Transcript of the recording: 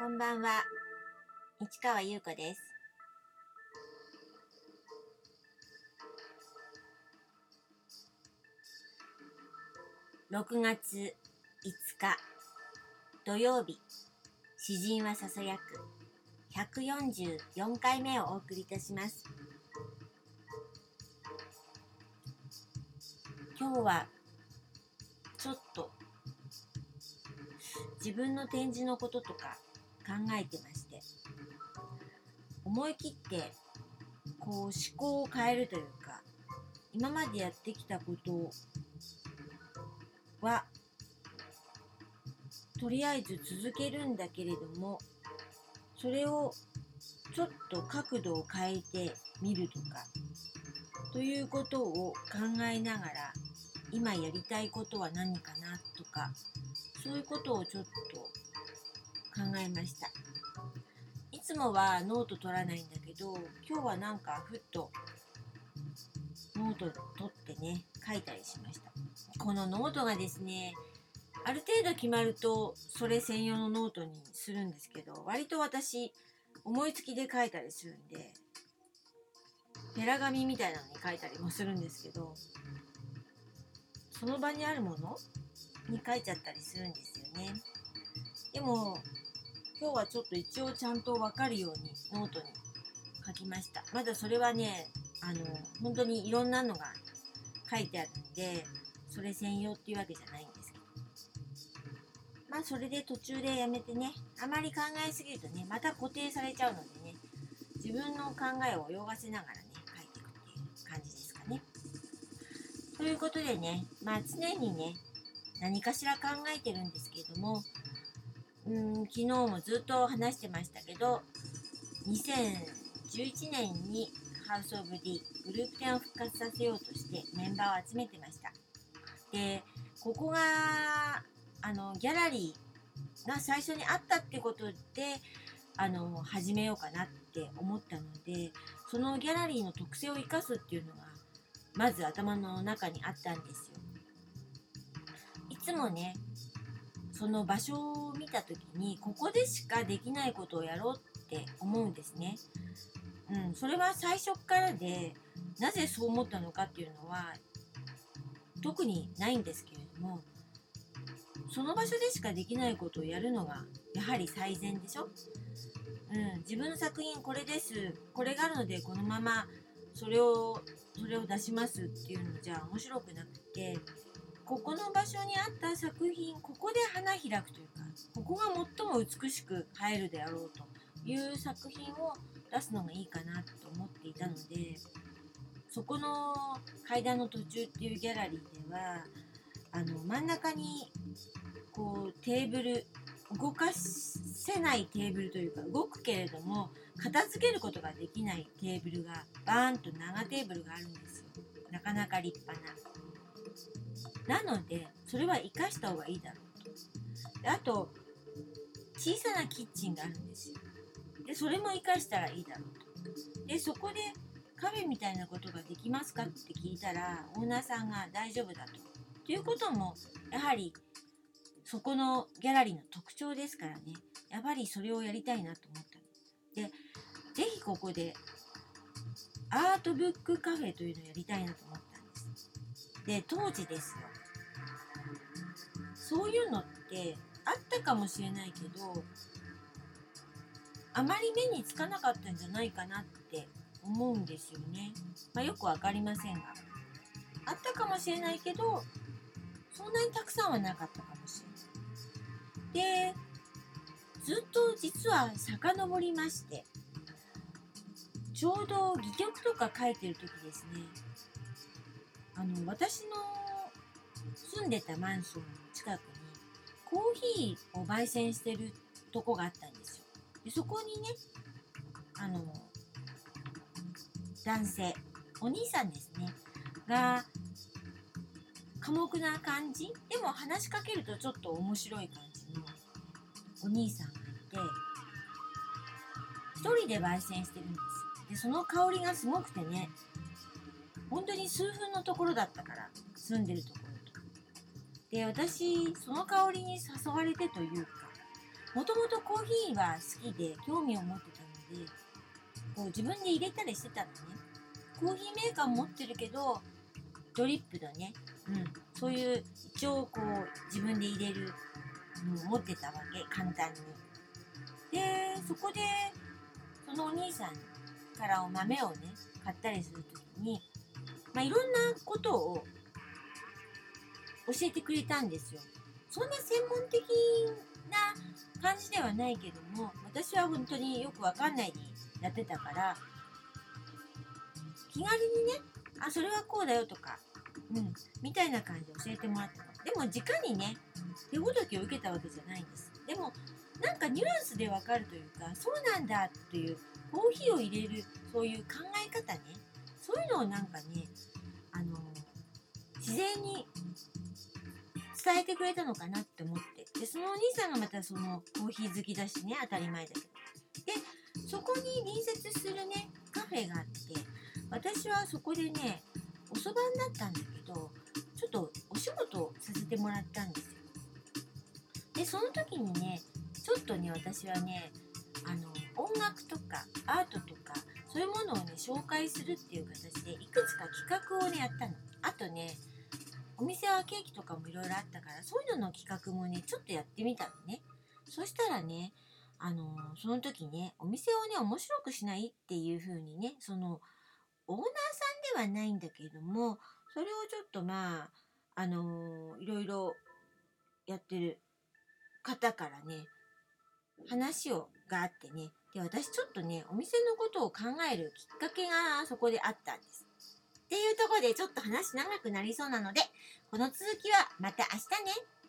こんばんは。市川優子です。6月5日土曜日詩人はささやく144回目をお送りいたします今日はちょっと自分の展示のこととか考えてまして。思い切ってこう思考を変えるというか今までやってきたことはとりあえず続けるんだけれどもそれをちょっと角度を変えてみるとかということを考えながら今やりたいことは何かなとかそういうことをちょっとえました。いつもはノート取らないんだけど今日はなんかふっとノート取ってね書いたりしました。このノートがですねある程度決まるとそれ専用のノートにするんですけど割と私思いつきで書いたりするんでペラ紙みたいなのに書いたりもするんですけどその場にあるものに書いちゃったりするんですよね。でも今日はちょっと一応ちゃんと分かるようにノートに書きました。まだそれはねあの本当にいろんなのが書いてあるんでそれ専用っていうわけじゃないんですけど。まあそれで途中でやめてねあまり考えすぎるとねまた固定されちゃうのでね自分の考えを泳がせながらね書いていくっていう感じですかね。ということでねまあ常にね何かしら考えてるんですけれどもうん昨日もずっと話してましたけど2011年にハウス・オブ・ディグループ展を復活させようとしてメンバーを集めてました。でここがあのギャラリーが最初にあったってことであの始めようかなって思ったのでそのギャラリーの特性を生かすっていうのがまず頭の中にあったんですよ。いつもねその場所を見た時にここでしかできないことをやろうって思うんですね。うん、それは最初からでなぜそう思ったのかっていうのは特にないんですけれどもその場所でしかできないことをやるのがやはり最善でしょ、うん、自分の作品これですこれがあるのでこのままそれをそれを出しますっていうのじゃ面白くなくてここの場所にあった作品ここで花開くというかここが最も美しく映えるであろうという作品を出すのがいいかなと思っていたのでそこの階段の途中っていうギャラリーではあの真ん中にこうテーブル動かせないテーブルというか動くけれども片付けることができないテーブルがバーンと長テーブルがあるんですよなかなか立派な。なのでそれは生かした方がいいだろうと。であと小さなキッチンがあるんですよ。でそれも生かしたらいいだろうと。でそこでカフェみたいなことができますかって聞いたらオーナーさんが大丈夫だと。ということもやはりそこのギャラリーの特徴ですからね。やっぱりそれをやりたいなと思ったの。で是非ここでアートブックカフェというのをやりたいなと思ったんですで当時ですよそういうのってあったかもしれないけどあまり目につかなかったんじゃないかなって思うんですよね。まあ、よく分かりませんがあったかもしれないけどそんなにたくさんはなかったかもしれない。でずっと実は遡りましてちょうど戯曲とか書いてる時ですねあの私の住んでたマンションの近くにコーヒーを焙煎してるとこがあったんですよ。でそこにねあの男性お兄さんですねが寡黙な感じでも話しかけるとちょっと面白い感じのお兄さんがいて一人で焙煎してるんです。でその香りがすごくてね本当に数分のところだったから住んでるところとで私その香りに誘われてというかもともとコーヒーは好きで興味を持ってたのでこう自分で入れたりしてたのね。コーヒーメーカー持ってるけどドリップだね、うん、そういう一応こう自分で入れるのを持ってたわけ簡単に。でそこでそのお兄さんからお豆をね買ったりする時にまあいろんなことを教えてくれたんですよ。そんな専門的な感じではないけども私は本当によくわかんないでやってたから気軽にねあそれはこうだよとかうんみたいな感じで教えてもらったの。でも直にね手ほどきを受けたわけじゃないんですでもなんかニュアンスでわかるというかそうなんだっていうコーヒーを入れるそういう考え方ねそういうのをなんかね自然に伝えてくれたのかなって思って。でそのお兄さんがまたそのコーヒー好きだしね当たり前だけど。でそこに隣接するねカフェがあって私はそこでねおそばになったんだけどちょっとお仕事をさせてもらったんですよ。でその時にねちょっとね私はねあの音楽とかアートとかそういうものをね紹介するっていう形でいくつか企画をねやったの。あとねお店はケーキとかもいろいろあったからそういうのの企画もねちょっとやってみたのね。そしたらねあのその時ねお店をね面白くしないっていう風にねそのオーナーさんではないんだけれどもそれをちょっとまああのいろいろやってる方からね話をがあってね。で私ちょっとねお店のことを考えるきっかけがそこであったんです。っていうところでちょっと話長くなりそうなのでこの続きはまた明日ね。